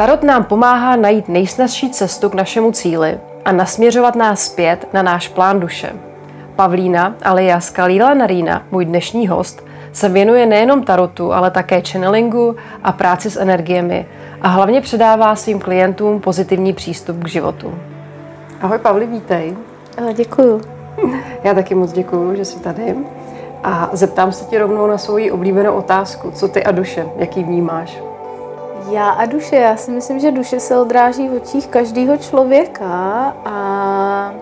Tarot nám pomáhá najít nejsnažší cestu k našemu cíli a nasměřovat nás zpět na náš plán duše. Pavlína alias Kalila Narína, můj dnešní host, se věnuje nejenom tarotu, ale také channelingu a práci s energiemi a hlavně předává svým klientům pozitivní přístup k životu. Ahoj Pavli, vítej. Děkuju. Já taky moc děkuju, že jsi tady. A zeptám se ti rovnou na svoji oblíbenou otázku. Co ty a duše? Jaký vnímáš? Já a duše, já si myslím, že duše se odráží v očích každého člověka a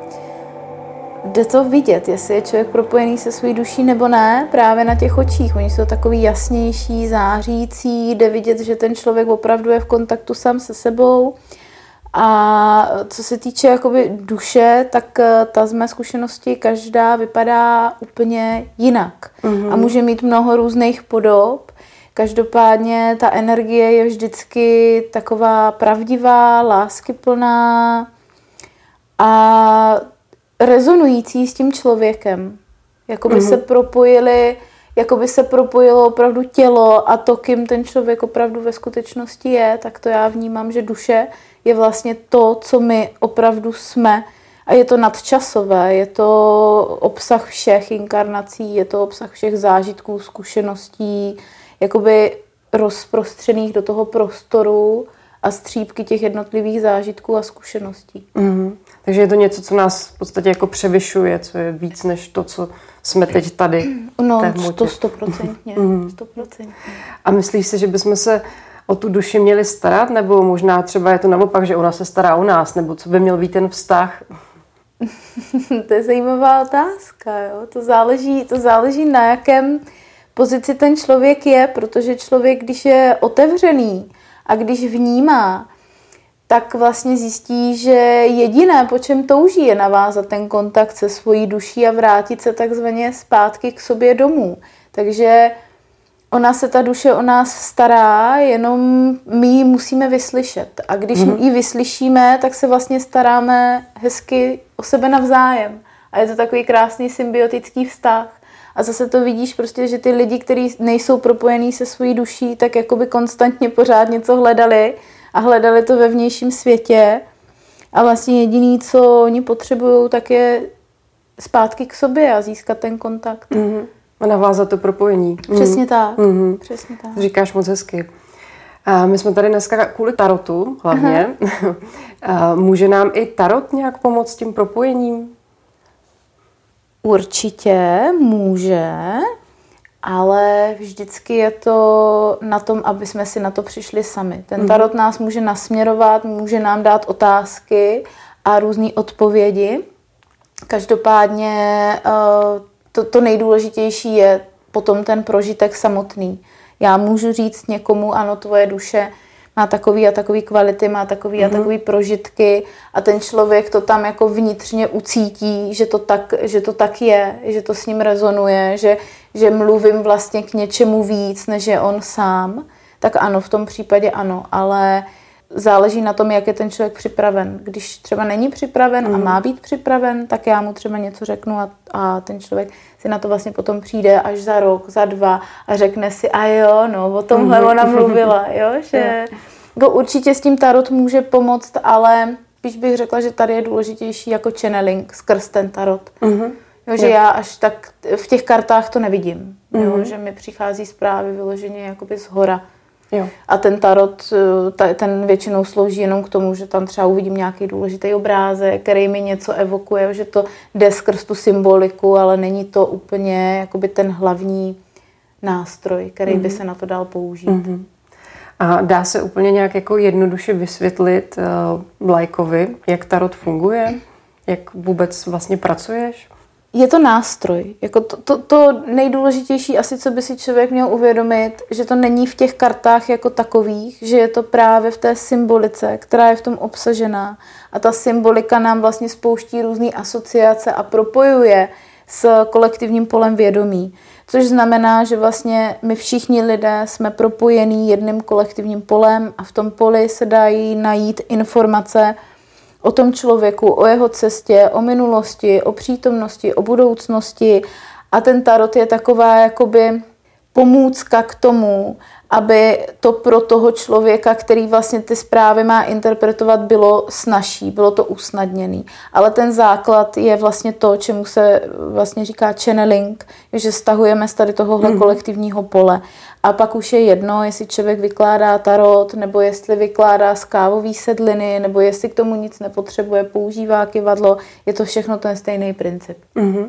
jde to vidět, jestli je člověk propojený se svou duší nebo ne, právě na těch očích. Oni jsou takový jasnější, zářící, jde vidět, že ten člověk opravdu je v kontaktu sám se sebou. A co se týče jakoby duše, tak eh, ta z mé zkušenosti každá vypadá úplně jinak. Mm-hmm. A může mít mnoho různých podob. Každopádně ta energie je vždycky taková pravdivá, láskyplná a rezonující s tím člověkem. Jako by mm-hmm. se propojili, jako by se propojilo opravdu tělo a to, kým ten člověk opravdu ve skutečnosti je, tak to já vnímám, že duše je vlastně to, co my opravdu jsme. A je to nadčasové, je to obsah všech inkarnací, je to obsah všech zážitků, zkušeností, jakoby rozprostřených do toho prostoru a střípky těch jednotlivých zážitků a zkušeností. Mm-hmm. Takže je to něco, co nás v podstatě jako převyšuje, co je víc než to, co jsme teď tady. No, to stoprocentně. Mm-hmm. A myslíš si, že bychom se o tu duši měli starat, nebo možná třeba je to naopak, že ona se stará o nás, nebo co by měl být ten vztah? to je zajímavá otázka. Jo? To, záleží, to záleží na jakém pozici ten člověk je, protože člověk, když je otevřený a když vnímá, tak vlastně zjistí, že jediné, po čem touží, je navázat ten kontakt se svojí duší a vrátit se takzvaně zpátky k sobě domů. Takže ona se ta duše o nás stará, jenom my ji musíme vyslyšet. A když mm-hmm. ji vyslyšíme, tak se vlastně staráme hezky o sebe navzájem. A je to takový krásný symbiotický vztah. A zase to vidíš prostě, že ty lidi, kteří nejsou propojení se svojí duší, tak jakoby konstantně pořád něco hledali a hledali to ve vnějším světě. A vlastně jediný, co oni potřebují, tak je zpátky k sobě a získat ten kontakt. Mm-hmm. A navázat to propojení. Přesně mm. tak. Mm-hmm. Přesně tak. Říkáš moc hezky. A my jsme tady dneska kvůli tarotu hlavně. A může nám i tarot nějak pomoct s tím propojením? Určitě může, ale vždycky je to na tom, aby jsme si na to přišli sami. Ten mhm. tarot nás může nasměrovat, může nám dát otázky a různé odpovědi. Každopádně eh, to, to nejdůležitější je potom ten prožitek samotný. Já můžu říct někomu, ano, tvoje duše má takový a takový kvality, má takový mm-hmm. a mhm. takový prožitky a ten člověk to tam jako vnitřně ucítí, že to tak, že to tak je, že to s ním rezonuje, že, že mluvím vlastně k něčemu víc, než je on sám, tak ano, v tom případě ano, ale záleží na tom, jak je ten člověk připraven. Když třeba není připraven mm. a mhm. má být připraven, tak já mu třeba něco řeknu a, a ten člověk si na to vlastně potom přijde až za rok, za dva a řekne si, a jo, no, o tomhle mm. ona mluvila, jo, že jako určitě s tím tarot může pomoct, ale spíš bych řekla, že tady je důležitější jako channeling skrz ten tarot. Mm-hmm. Jo, že jo. já až tak v těch kartách to nevidím, mm-hmm. jo, mhm. že mi přichází zprávy vyloženě jakoby z hora. Jo. A ten tarot, eh, ten většinou slouží jenom k tomu, že tam třeba uvidím nějaký důležitý obrázek, který mi něco evokuje, že to jde skrz tu symboliku, ale není to úplně jakoby ten hlavní nástroj, který mm-hmm. by mhm. se na to dal použít. Mm-hmm. A dá se úplně nějak jako jednoduše vysvětlit uh, lajkovi, jak tarot funguje? Jak vůbec vlastně pracuješ? Je to nástroj. Jako to, to, to nejdůležitější asi, co by si člověk měl uvědomit, že to není v těch kartách jako takových, že je to právě v té symbolice, která je v tom obsažená. A ta symbolika nám vlastně spouští různé asociace a propojuje s kolektivním polem vědomí. Což znamená, že vlastně my všichni lidé jsme propojení jedným kolektivním polem a v tom poli se dají najít informace, o tom člověku, o jeho cestě, o minulosti, o přítomnosti, o budoucnosti. A ten tarot je taková jakoby pomůcka k tomu, aby to pro toho člověka, který vlastně ty zprávy má interpretovat, bylo snažší, bylo to usnadněný. Ale ten základ je vlastně to, čemu se vlastně říká channeling, že stahujeme z tady tohohle mm. kolektivního pole. A pak už je jedno, jestli člověk vykládá tarot, nebo jestli vykládá z kávový sedliny, nebo jestli k tomu nic nepotřebuje, používá kivadlo. Je to všechno ten stejný princip. Mm-hmm.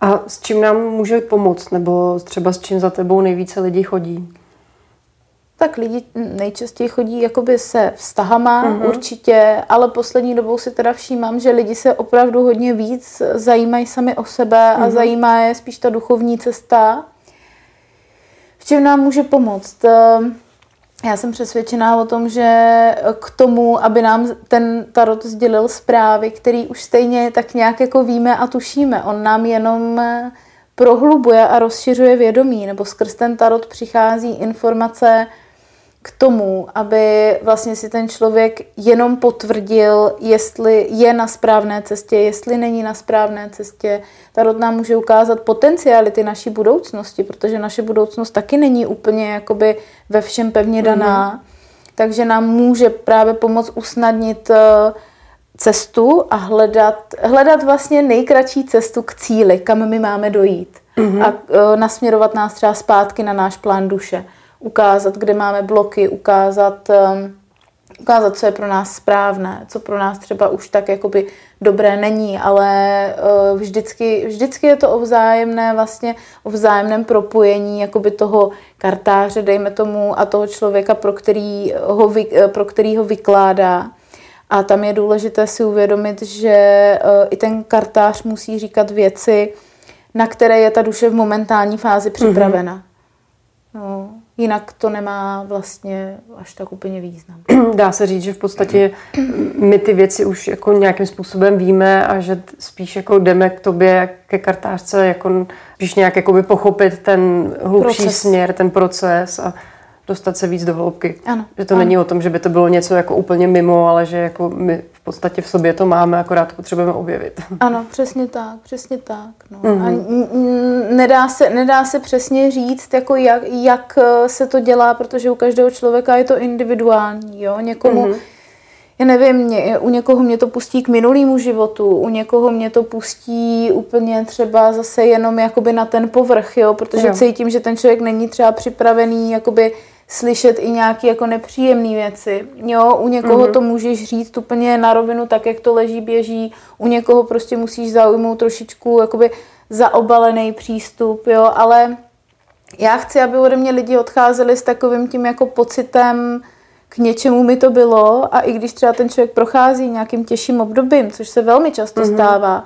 A s čím nám může pomoct, nebo třeba s čím za tebou nejvíce lidí chodí? Tak lidi nejčastěji chodí jakoby se vztahama uh-huh. určitě, ale poslední dobou si teda všímám, že lidi se opravdu hodně víc zajímají sami o sebe uh-huh. a mhm. zajímá je spíš ta duchovní cesta. Čem nám může pomoct? Ehm, já jsem přesvědčená o tom, že k tomu, aby nám ten tarot sdělil zprávy, který už stejně tak nějak jako víme a tušíme, on nám jenom prohlubuje a rozšiřuje vědomí, nebo skrz ten tarot přichází informace, k tomu, aby vlastně si ten člověk jenom potvrdil, jestli je na správné cestě, jestli není na správné cestě. Tarot nám může ukázat potenciality naší budoucnosti, protože naše budoucnost taky není úplně jakoby ve všem pevně daná. Mm. Takže nám může právě pomoct usnadnit eh, cestu a hledat, hledat vlastně nejkratší cestu k cíli, kam my máme dojít. Mm-hmm. A uh, nasměrovat nás třeba zpátky na náš plán duše ukázat, kde máme bloky, ukázat, um, ukázat, co je pro nás správné, co pro nás třeba už tak jakoby dobré není, ale uh, vždycky, vždycky je to o vzájemné vlastně, o vzájemném propojení jakoby toho kartáře, dejme tomu, a toho člověka, pro který ho, vy, pro který ho vykládá. A tam je důležité si uvědomit, že uh, i ten kartář musí říkat věci, na které je ta duše v momentální fázi připravena. Mm-hmm. No, jinak to nemá vlastně až tak úplně význam. Dá se říct, že v podstatě my ty věci už jako nějakým způsobem víme a že spíš jako jdeme k tobě, ke kartářce, jako spíš nějak jakoby pochopit ten hlubší proces. směr, ten proces a dostat se víc do hloubky. Ano. Že to ano. není o tom, že by to bylo něco jako úplně mimo, ale že jako my podstatě v sobě to máme, akorát potřebujeme objevit. Ano, přesně tak, přesně tak. No. Mm-hmm. A mhm. nedá se, nedá se přesně říct, jako jak, jak eh, se to dělá, protože u každého člověka je to individuální. Jo? Někomu mm-hmm já nevím, mě, u někoho mě to pustí k minulému životu, u někoho mě to pustí úplně třeba zase jenom jakoby na ten povrch, jo, protože jo. cítím, že ten člověk není třeba připravený jakoby slyšet i nějaké jako nepříjemné věci. Jo, u někoho mm-hmm. to můžeš říct úplně na rovinu, tak jak to leží, běží, u někoho prostě musíš zaujmout trošičku jakoby zaobalený přístup, jo, ale já chci, aby ode mě lidi odcházeli s takovým tím jako pocitem, k něčemu mi to bylo a i když třeba ten člověk prochází nějakým těžším obdobím, což se velmi často mm-hmm. stává,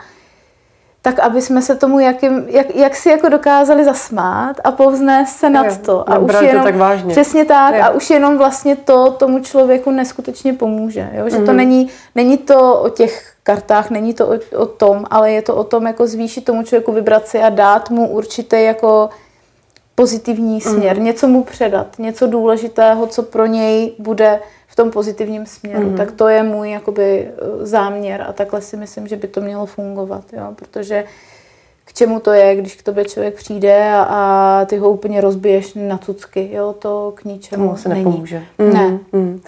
tak aby jsme se tomu jakým, jak, jak si jako dokázali zasmát a povznést se nad to. A už jenom, to tak vážně. Přesně tak. Jo. A už jenom vlastně to tomu člověku neskutečně pomůže. Jo? Že mm-hmm. to mhm. není, není to o těch kartách, není to o, o tom, ale je to o tom jako zvýšit tomu člověku vibraci a dát mu určitý jako pozitivní směr, mm. něco mu předat, něco důležitého, co pro něj bude v tom pozitivním směru. Mm. Tak to je můj jakoby eh, záměr a takhle si myslím, že by to mělo fungovat, jo? protože k čemu to je, když k tobě člověk přijde a, a ty ho úplně rozbiješ na cucky, jo, to k ničemu to se není. nepomůže. Mm. Ne. Mm.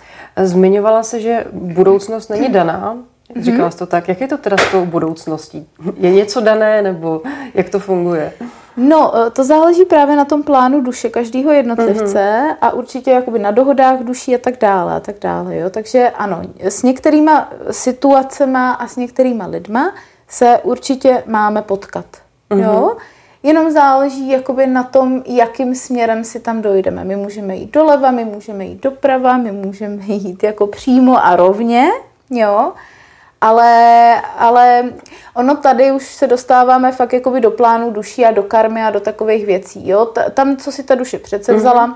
Zmiňovala se, že budoucnost není daná, Říkala jsi to tak. Jak je to teda s tou budoucností? Je něco dané nebo jak to funguje? No, e, to záleží právě na tom plánu duše každého jednotlivce mm-hmm. a určitě jakoby na dohodách duší a tak dále a tak dále. Jo? Takže ano, s některýma situacemi a s některýma lidma se určitě máme potkat. Mm-hmm. Jo? Jenom záleží jakoby na tom, jakým směrem si tam dojdeme. My můžeme jít doleva, my můžeme jít doprava, my můžeme jít jako přímo a rovně, jo. Ale, ale ono tady už se dostáváme fakt jakoby do plánu duší a do karmy a do takových věcí. Jo? Tam, co si ta duše přece mhm. vzala, mm-hmm.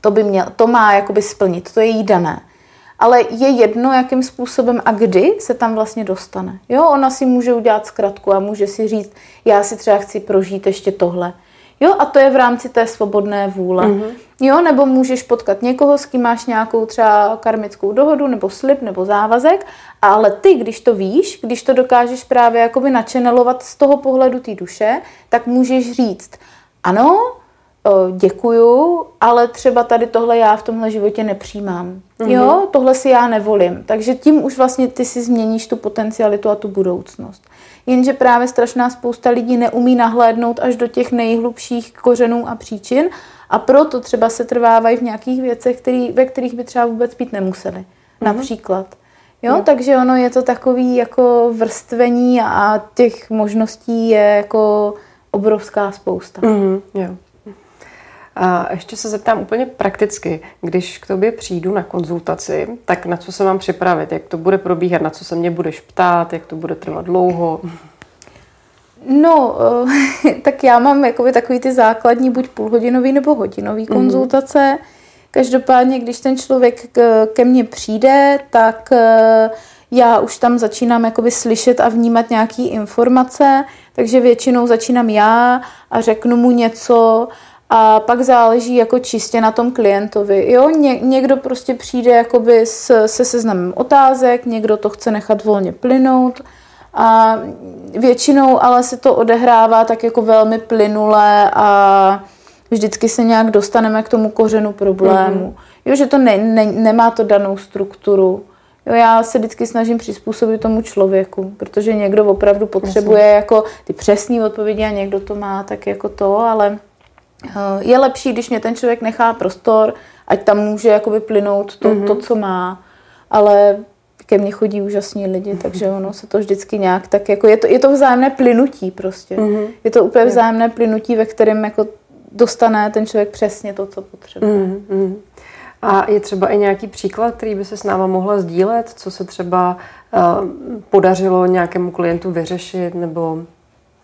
to, by měl, to má jakoby splnit, to je jí dané. Ale je jedno, jakým způsobem a kdy se tam vlastně dostane. Jo, ona si může udělat zkratku a může si říct, já si třeba chci prožít ještě tohle. Jo, a to je v rámci té svobodné vůle. Mm-hmm. Jo, nebo můžeš potkat někoho, s kým máš nějakou třeba karmickou dohodu, nebo slib, nebo závazek, ale ty, když to víš, když to dokážeš právě jakoby načenelovat z toho pohledu té duše, tak můžeš říct, ano, děkuju, ale třeba tady tohle já v tomhle životě nepřijímám. Mm-hmm. Jo, tohle si já nevolím. Takže tím už vlastně ty si změníš tu potencialitu a tu budoucnost. Jenže právě strašná spousta lidí neumí nahlédnout až do těch nejhlubších kořenů a příčin a proto třeba se trvávají v nějakých věcech, který, ve kterých by třeba vůbec být nemuseli. Mm-hmm. Například. Jo, no. takže ono je to takový jako vrstvení a těch možností je jako obrovská spousta. Mm-hmm, jo. A ještě se zeptám úplně prakticky, když k tobě přijdu na konzultaci, tak na co se mám připravit, jak to bude probíhat, na co se mě budeš ptát, jak to bude trvat dlouho? No, eh, tak já mám jakoby takový ty základní buď půlhodinový nebo hodinový mhm. konzultace. Mm-hmm. Každopádně, když ten člověk ke mně přijde, tak eh, já už tam začínám jakoby slyšet a vnímat nějaké informace, takže většinou začínám já a řeknu mu něco a pak záleží jako čistě na tom klientovi. Jo, Ně, někdo prostě přijde jakoby s, se seznamem otázek, někdo to chce nechat volně plynout a většinou ale se to odehrává tak jako velmi plynule a vždycky se nějak dostaneme k tomu kořenu problému. Mm-hmm. Jo, že to ne, ne, nemá to danou strukturu. Jo, já se vždycky snažím přizpůsobit tomu člověku, protože někdo opravdu potřebuje Jasně. jako ty přesné odpovědi a někdo to má tak jako to, ale je lepší, když mě ten člověk nechá prostor, ať tam může jakoby plynout to, mm-hmm. to co má, ale ke mně chodí úžasní lidi, mm-hmm. takže ono se to vždycky nějak tak jako, je to, je to vzájemné plynutí prostě. Mm-hmm. Je to úplně vzájemné plynutí, ve kterém jako dostane ten člověk přesně to, co potřebuje. Mm-hmm. A je třeba i nějaký příklad, který by se s náma mohla sdílet, co se třeba uh, podařilo nějakému klientu vyřešit, nebo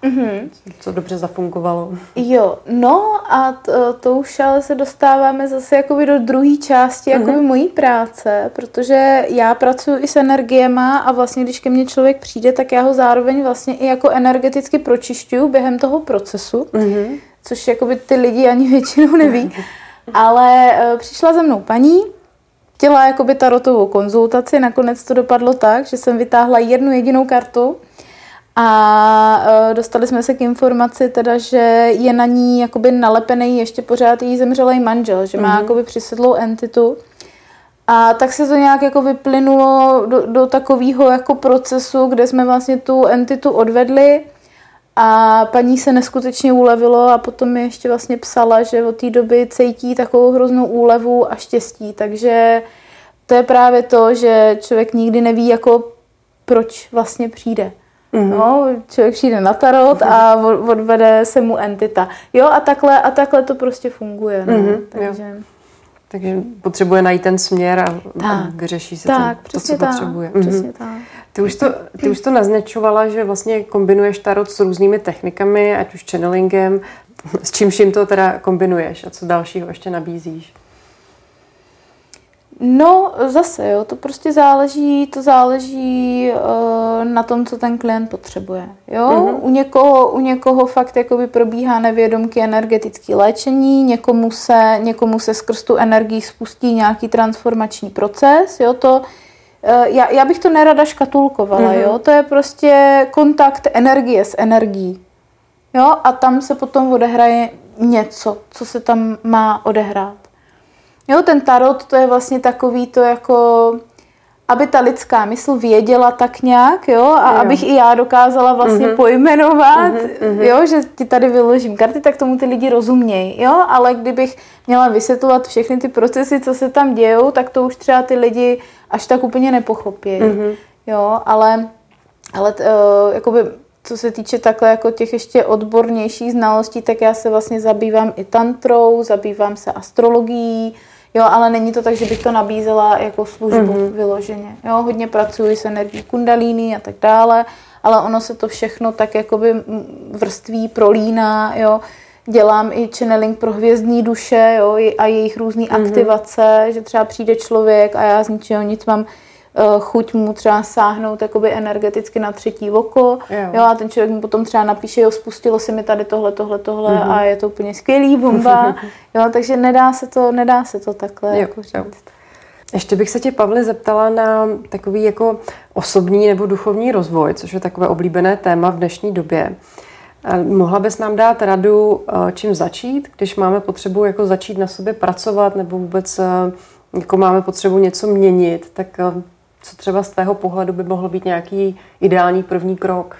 Mm-hmm. Co dobře zafungovalo. Jo, no a to, to už ale se dostáváme zase jakoby do druhé části mm-hmm. jakoby mojí práce, protože já pracuji i s energiema a vlastně když ke mně člověk přijde, tak já ho zároveň vlastně i jako energeticky pročišťuju během toho procesu, mm-hmm. což jakoby ty lidi ani většinou neví. Ale uh, přišla za mnou paní, chtěla jakoby tarotovou konzultaci, nakonec to dopadlo tak, že jsem vytáhla jednu jedinou kartu, a uh, dostali jsme se k informaci teda, že je na ní jakoby nalepený ještě pořád její zemřelý manžel, že má mm-hmm. jakoby přisedlou entitu. A tak se to nějak jako vyplynulo do, do takového jako procesu, kde jsme vlastně tu entitu odvedli a paní se neskutečně ulevilo a potom mi ještě vlastně psala, že od té doby cítí takovou hroznou úlevu a štěstí. Takže to je právě to, že člověk nikdy neví, jako proč vlastně přijde. Mm-hmm. No, člověk přijde na tarot a odvede se mu entita. Jo, a takhle, a takhle to prostě funguje. No. Mm-hmm, takže... Jo. Takže potřebuje najít ten směr a, tak, a vyřeší se tak, ten, to, co tak, potřebuje. Přesně mm-hmm. tak. Ty už, to, ty už to naznačovala, že vlastně kombinuješ tarot s různými technikami, ať už channelingem. S čím vším to teda kombinuješ a co dalšího ještě nabízíš? No, zase, jo, to prostě záleží, to záleží uh, na tom, co ten klient potřebuje. Jo? Mm-hmm. U, někoho, u někoho fakt jakoby probíhá nevědomky energetické léčení, někomu se, někomu se skrz tu energii spustí nějaký transformační proces, jo, to uh, já, já bych to nerada škatulkovala, mm-hmm. jo, to je prostě kontakt energie s energií. Jo, a tam se potom odehraje něco, co se tam má odehrát. Jo, ten tarot to je vlastně takový to jako aby ta lidská mysl věděla tak nějak, jo, a jo. abych i já dokázala vlastně mm-hmm. pojmenovat, mm-hmm. jo, že ti tady vyložím karty, tak tomu ty lidi rozumějí, jo, ale kdybych měla vysvětlovat všechny ty procesy, co se tam dějou, tak to už třeba ty lidi až tak úplně nepochopí, mm-hmm. jo, ale, ale uh, jakoby co se týče takhle jako těch ještě odbornějších znalostí, tak já se vlastně zabývám i tantrou, zabývám se astrologií, Jo, ale není to tak, že bych to nabízela jako službu mm-hmm. vyloženě. Jo, hodně pracuji s energií kundalíny a tak dále, ale ono se to všechno tak jakoby vrství, prolíná, jo. Dělám i channeling pro hvězdní duše jo, a jejich různé mm-hmm. aktivace, že třeba přijde člověk a já z ničeho nic mám chuť mu třeba sáhnout jakoby energeticky na třetí oko. Jo. jo a ten člověk mu potom třeba napíše, jo, spustilo se mi tady tohle, tohle, tohle mm-hmm. a je to úplně skvělý, bomba. jo, takže nedá se to, nedá se to takhle jo, jako říct. Jo. Ještě bych se tě, Pavli, zeptala na takový jako osobní nebo duchovní rozvoj, což je takové oblíbené téma v dnešní době. Mohla bys nám dát radu, eh, čím začít, když máme potřebu jako začít na sobě pracovat nebo vůbec eh, jako máme potřebu něco měnit, tak eh, co třeba z tvého pohledu by mohl být nějaký ideální první krok?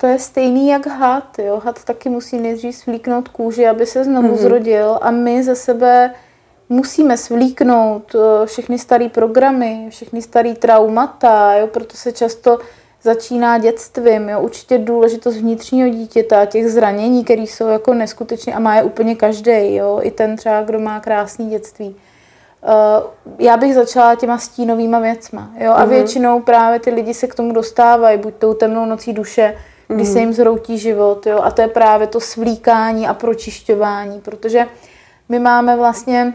To je stejný jak had. Jo? Had taky musí nejdřív svlíknout kůži, aby se znovu mm-hmm. zrodil a my ze sebe musíme svlíknout všechny staré programy, všechny staré traumata, jo? proto se často začíná dětstvím, jo, určitě důležitost vnitřního dítěta, těch zranění, které jsou jako neskutečné a má je úplně každý, jo, i ten třeba, kdo má krásný dětství. Uh, já bych začala těma stínovýma věcma, jo, a mm-hmm. většinou právě ty lidi se k tomu dostávají, buď tou temnou nocí duše, kdy mm-hmm. se jim zroutí život, jo, a to je právě to svlíkání a pročišťování, protože my máme vlastně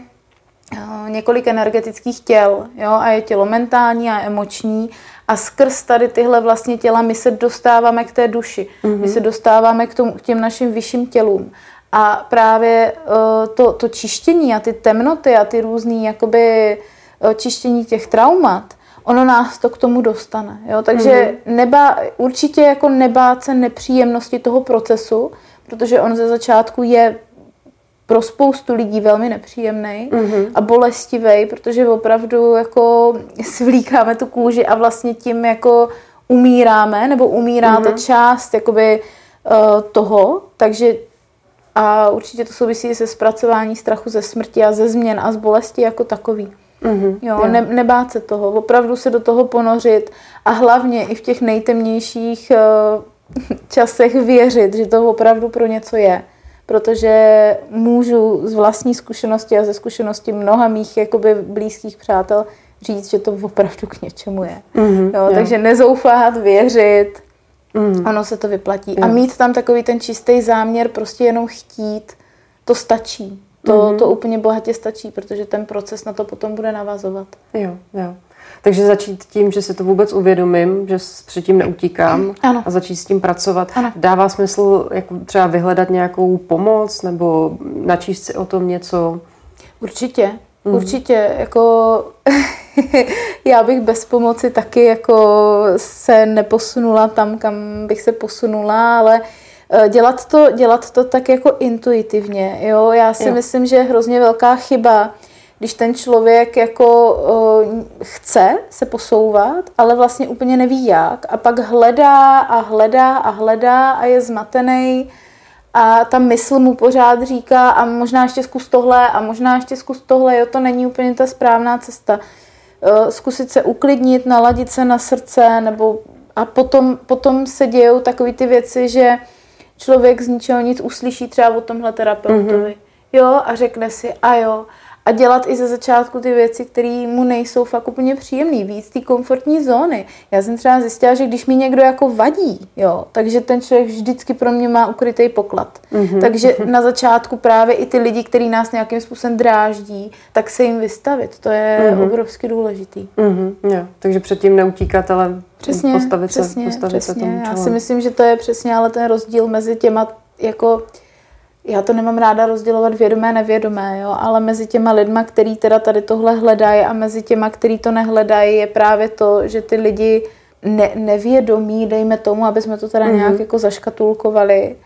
uh, několik energetických těl, jo, a je tělo mentální a emoční a skrz tady tyhle vlastně těla my se dostáváme k té duši. Mm-hmm. My mhm. se dostáváme k, tomu, k těm našim vyšším tělům. A právě uh, to, to čištění a ty temnoty a ty různé jakoby uh, čištění těch traumat, ono nás to k tomu dostane. Jo? Takže mm-hmm. nebá, určitě jako nebát se nepříjemnosti toho procesu, protože on ze začátku je pro spoustu lidí velmi nepříjemný mm-hmm. a bolestivý, protože opravdu jako svlíkáme tu kůži a vlastně tím jako umíráme, nebo umírá mm-hmm. ta část jakoby uh, toho, takže a určitě to souvisí se zpracování strachu ze smrti a ze změn a z bolesti jako takový. Mm-hmm, jo, ne, nebát se toho, opravdu se do toho ponořit a hlavně i v těch nejtemnějších uh, časech věřit, že to opravdu pro něco je protože můžu z vlastní zkušenosti a ze zkušenosti mnoha mých jakoby blízkých přátel říct, že to opravdu k něčemu je. Mm-hmm, jo, takže nezoufat, věřit, mm. ono se to vyplatí. Jo. A mít tam takový ten čistý záměr, prostě jenom chtít, to stačí. To, mm-hmm. to úplně bohatě stačí, protože ten proces na to potom bude navazovat. Jo, jo. Takže začít tím, že si to vůbec uvědomím, že předtím neutíkám ano. a začít s tím pracovat. Ano. Dává smysl jako třeba vyhledat nějakou pomoc nebo načíst si o tom něco? Určitě. Mm. Určitě. Jako já bych bez pomoci taky jako se neposunula tam, kam bych se posunula, ale eh, dělat to, dělat to tak jako intuitivně. Jo? Já si jo. myslím, že je hrozně velká chyba, když ten člověk jako uh, chce se posouvat, ale vlastně úplně neví jak a pak hledá a hledá a hledá a je zmatený a ta mysl mu pořád říká a možná ještě zkus tohle a možná ještě zkus tohle, jo, to není úplně ta správná cesta. Uh, zkusit se uklidnit, naladit se na srdce nebo a potom, potom se dějou takové ty věci, že člověk z ničeho nic uslyší třeba o tomhle terapeutovi. Mm-hmm. Jo, a řekne si, a jo, a dělat i ze začátku ty věci, které mu nejsou fakt úplně příjemné, víc ty komfortní zóny. Já jsem třeba zjistila, že když mi někdo jako vadí, jo, takže ten člověk vždycky pro mě má ukrytý poklad. Mm-hmm. Takže na začátku právě i ty lidi, kteří nás nějakým způsobem dráždí, tak se jim vystavit. To je mm-hmm. obrovsky důležitý. Mm-hmm. Jo. Takže předtím neutíkat, ale přesně, postavit přesně, se, postavit přesně. se tomu Já si myslím, že to je přesně ale ten rozdíl mezi těma jako já to nemám ráda rozdělovat vědomé, nevědomé, jo, ale mezi těma lidma, který teda tady tohle hledají a mezi těma, který to nehledají, je právě to, že ty lidi ne, nevědomí, dejme tomu, aby jsme to teda mm-hmm. nějak jako zaškatulkovali,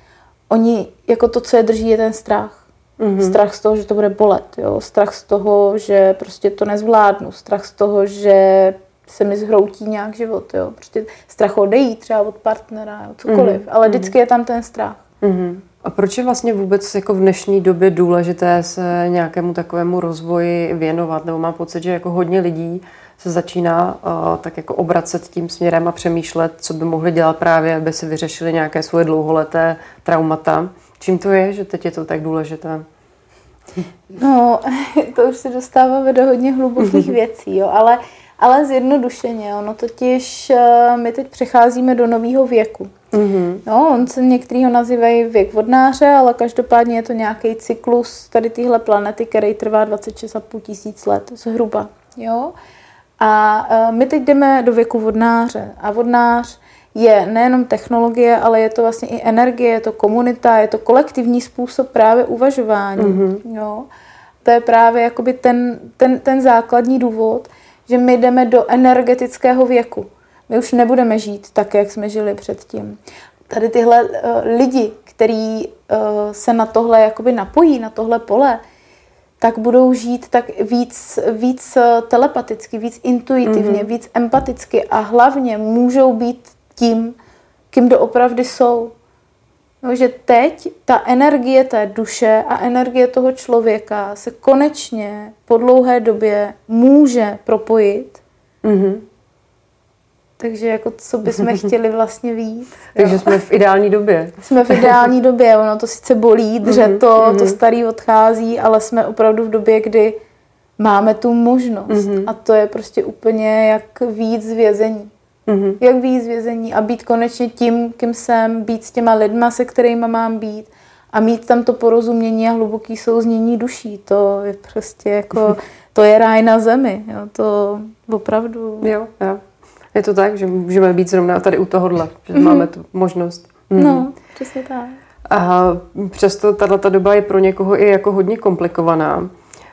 oni, jako to, co je drží, je ten strach. Mm-hmm. Strach z toho, že to bude bolet, jo, strach z toho, že prostě to nezvládnu, strach z toho, že se mi zhroutí nějak život, jo, prostě strach odejít třeba od partnera, jo, cokoliv, mm-hmm. ale vždycky je tam ten strach. Mm-hmm. A proč je vlastně vůbec jako v dnešní době důležité se nějakému takovému rozvoji věnovat? Nebo mám pocit, že jako hodně lidí se začíná uh, tak jako obracet tím směrem a přemýšlet, co by mohli dělat právě, aby si vyřešili nějaké svoje dlouholeté traumata. Čím to je, že teď je to tak důležité? No, to už se dostáváme do hodně hlubokých věcí, jo, ale, ale zjednodušeně, ono totiž uh, my teď přecházíme do nového věku. Mm-hmm. No, on se některý ho nazývají věk vodnáře, ale každopádně je to nějaký cyklus tady téhle planety, který trvá 26,5 tisíc let zhruba. Jo? A e, my teď jdeme do věku vodnáře. A vodnář je nejenom technologie, ale je to vlastně i energie, je to komunita, je to kolektivní způsob právě uvažování. Mm-hmm. Jo? To je právě jakoby ten, ten, ten základní důvod, že my jdeme do energetického věku. My už nebudeme žít tak, jak jsme žili předtím. tady tyhle uh, lidi, který uh, se na tohle jakoby napojí, na tohle pole, tak budou žít tak víc, víc telepaticky, víc intuitivně, mm-hmm. víc empaticky a hlavně můžou být tím, kým doopravdy jsou. No, že teď ta energie té duše a energie toho člověka se konečně po dlouhé době může propojit. Mm-hmm. Takže jako co bychom chtěli vlastně víc. Takže jsme v ideální době. Jsme v ideální době, ono to sice bolí, dře to, mm-hmm. to starý odchází, ale jsme opravdu v době, kdy máme tu možnost. Mm-hmm. A to je prostě úplně jak víc vězení. Mm-hmm. Jak víc vězení a být konečně tím, kým jsem, být s těma lidma, se kterými mám být a mít tam to porozumění a hluboký souznění duší. To je prostě jako, to je ráj na zemi. Jo, to opravdu. Jo, jo. Je to tak, že můžeme být zrovna tady u tohohle, že mm-hmm. máme tu možnost. Mm. No, přesně tak. A přesto tato doba je pro někoho i jako hodně komplikovaná.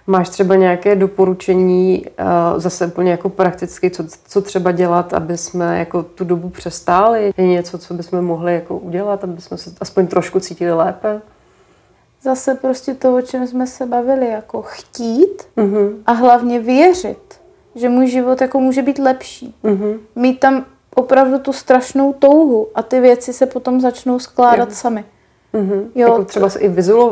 Máš třeba nějaké doporučení uh, zase úplně jako prakticky, co, co třeba dělat, aby jsme jako tu dobu přestáli? Je něco, co bychom mohli jako udělat, aby jsme se aspoň trošku cítili lépe? Zase prostě to, o čem jsme se bavili, jako chtít mm-hmm. a hlavně věřit, že můj život jako může být lepší. Mm-hmm. Mít tam opravdu tu strašnou touhu a ty věci se potom začnou skládat jo. sami. Mm-hmm. Jo, jako třeba se i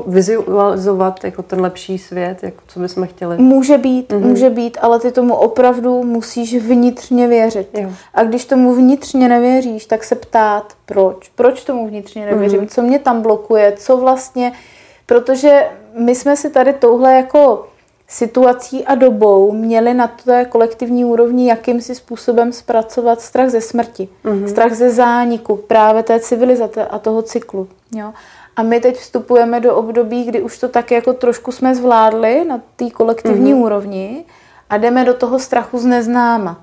vizualizovat jako ten lepší svět, jako co bychom chtěli. Může být, mm-hmm. může být, ale ty tomu opravdu musíš vnitřně věřit. Jo. A když tomu vnitřně nevěříš, tak se ptát, proč. Proč tomu vnitřně nevěřím? Mm-hmm. Co mě tam blokuje? Co vlastně... Protože my jsme si tady touhle jako situací a dobou měli na té kolektivní úrovni jakýmsi způsobem zpracovat strach ze smrti, mm-hmm. strach ze zániku právě té civilizace a toho cyklu. Jo? A my teď vstupujeme do období, kdy už to tak jako trošku jsme zvládli na té kolektivní mm-hmm. úrovni a jdeme do toho strachu z neznáma.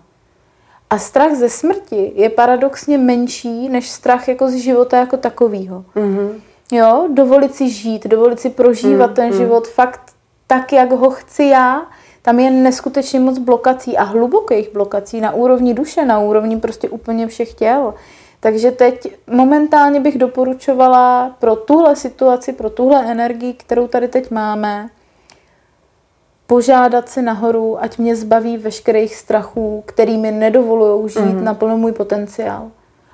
A strach ze smrti je paradoxně menší než strach jako z života jako takového. Mm-hmm. Jo, dovolit si žít, dovolit si prožívat mm, ten mm. život fakt tak, jak ho chci já. Tam je neskutečně moc blokací a hlubokých blokací na úrovni duše, na úrovni prostě úplně všech těl. Takže teď momentálně bych doporučovala pro tuhle situaci, pro tuhle energii, kterou tady teď máme, požádat si nahoru, ať mě zbaví veškerých strachů, který mi nedovolují žít mm. naplno můj potenciál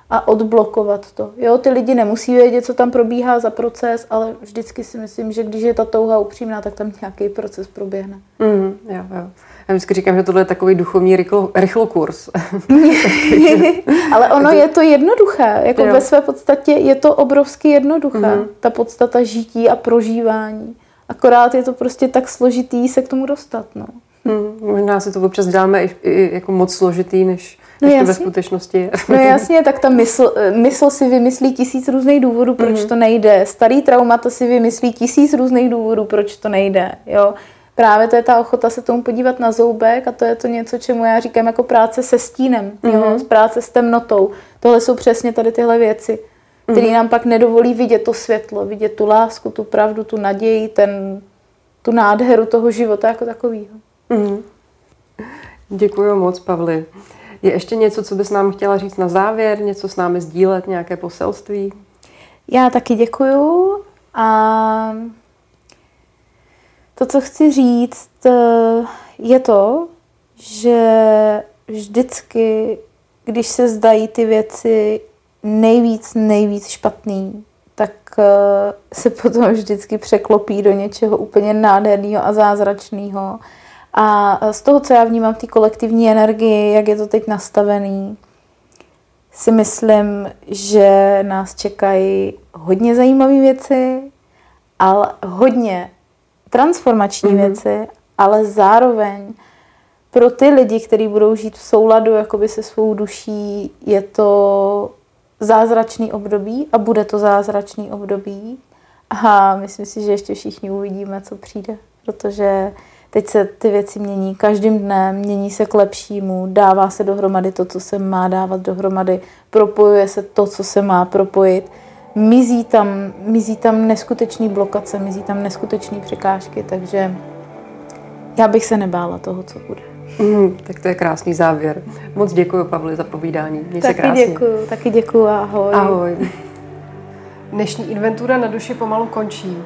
a odblokovat to. Jo, ty lidi nemusí vědět, co tam probíhá za proces, ale vždycky si myslím, že když je ta touha upřímná, tak tam nějaký proces proběhne. Mm, jo, jo. Já vždycky říkám, že tohle je takový duchovní rychlo, rychlokurs. ale ono je to jednoduché. Jako jo. ve své podstatě je to obrovsky jednoduché. Mm. Ta podstata žití a prožívání. Akorát je to prostě tak složitý se k tomu dostat. No. Hmm, možná si to občas děláme i, i jako moc složitý, než No jasně. to ve skutečnosti je. No jasně, tak ta mysl, mysl si vymyslí tisíc různých důvodů, proč mm-hmm. to nejde. Starý traumata si vymyslí tisíc různých důvodů, proč to nejde. Jo? Právě to je ta ochota se tomu podívat na zoubek a to je to něco, čemu já říkám jako práce se stínem, mm-hmm. jo? Mhm. práce s temnotou. Tohle jsou přesně tady tyhle věci, které mm-hmm. nám pak nedovolí vidět to světlo, vidět tu lásku, tu pravdu, tu naději, ten, tu nádheru toho života jako takového. Mm-hmm. Děkuji moc, Pavli. Je ještě něco, co bys nám chtěla říct na závěr, něco s námi sdílet, nějaké poselství? Já taky děkuju a to, co chci říct, eh, je to, že vždycky, když se zdají ty věci nejvíc, nejvíc špatný, tak eh, se potom vždycky překlopí do něčeho úplně nádherného a zázračného. A z toho, co já vnímám té kolektivní energii, jak je to teď nastavený, si myslím, že nás čekají hodně zajímavé věci, ale hodně transformační mm-hmm. věci, ale zároveň pro ty lidi, kteří budou žít v souladu jakoby se svou duší, je to zázračný období a bude to zázračný období. A myslím si, že ještě všichni uvidíme, co přijde, protože Teď se ty věci mění každým dnem, mění se k lepšímu, dává se dohromady to, co se má dávat dohromady, propojuje se to, co se má propojit. Mizí tam, mizí tam neskutečný blokace, mizí tam neskutečné překážky, takže já bych se nebála toho, co bude. Mm, tak to je krásný závěr. Moc děkuji, Pavli, za povídání. Měj taky se krásně. děkuji, taky děkuji a ahoj. Ahoj. Dnešní inventura na duši pomalu končí.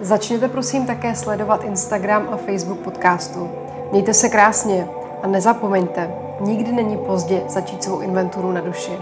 Začněte prosím také sledovat Instagram a Facebook podcastu. Mějte se krásně a nezapomeňte, nikdy není pozdě začít svou inventuru na duši.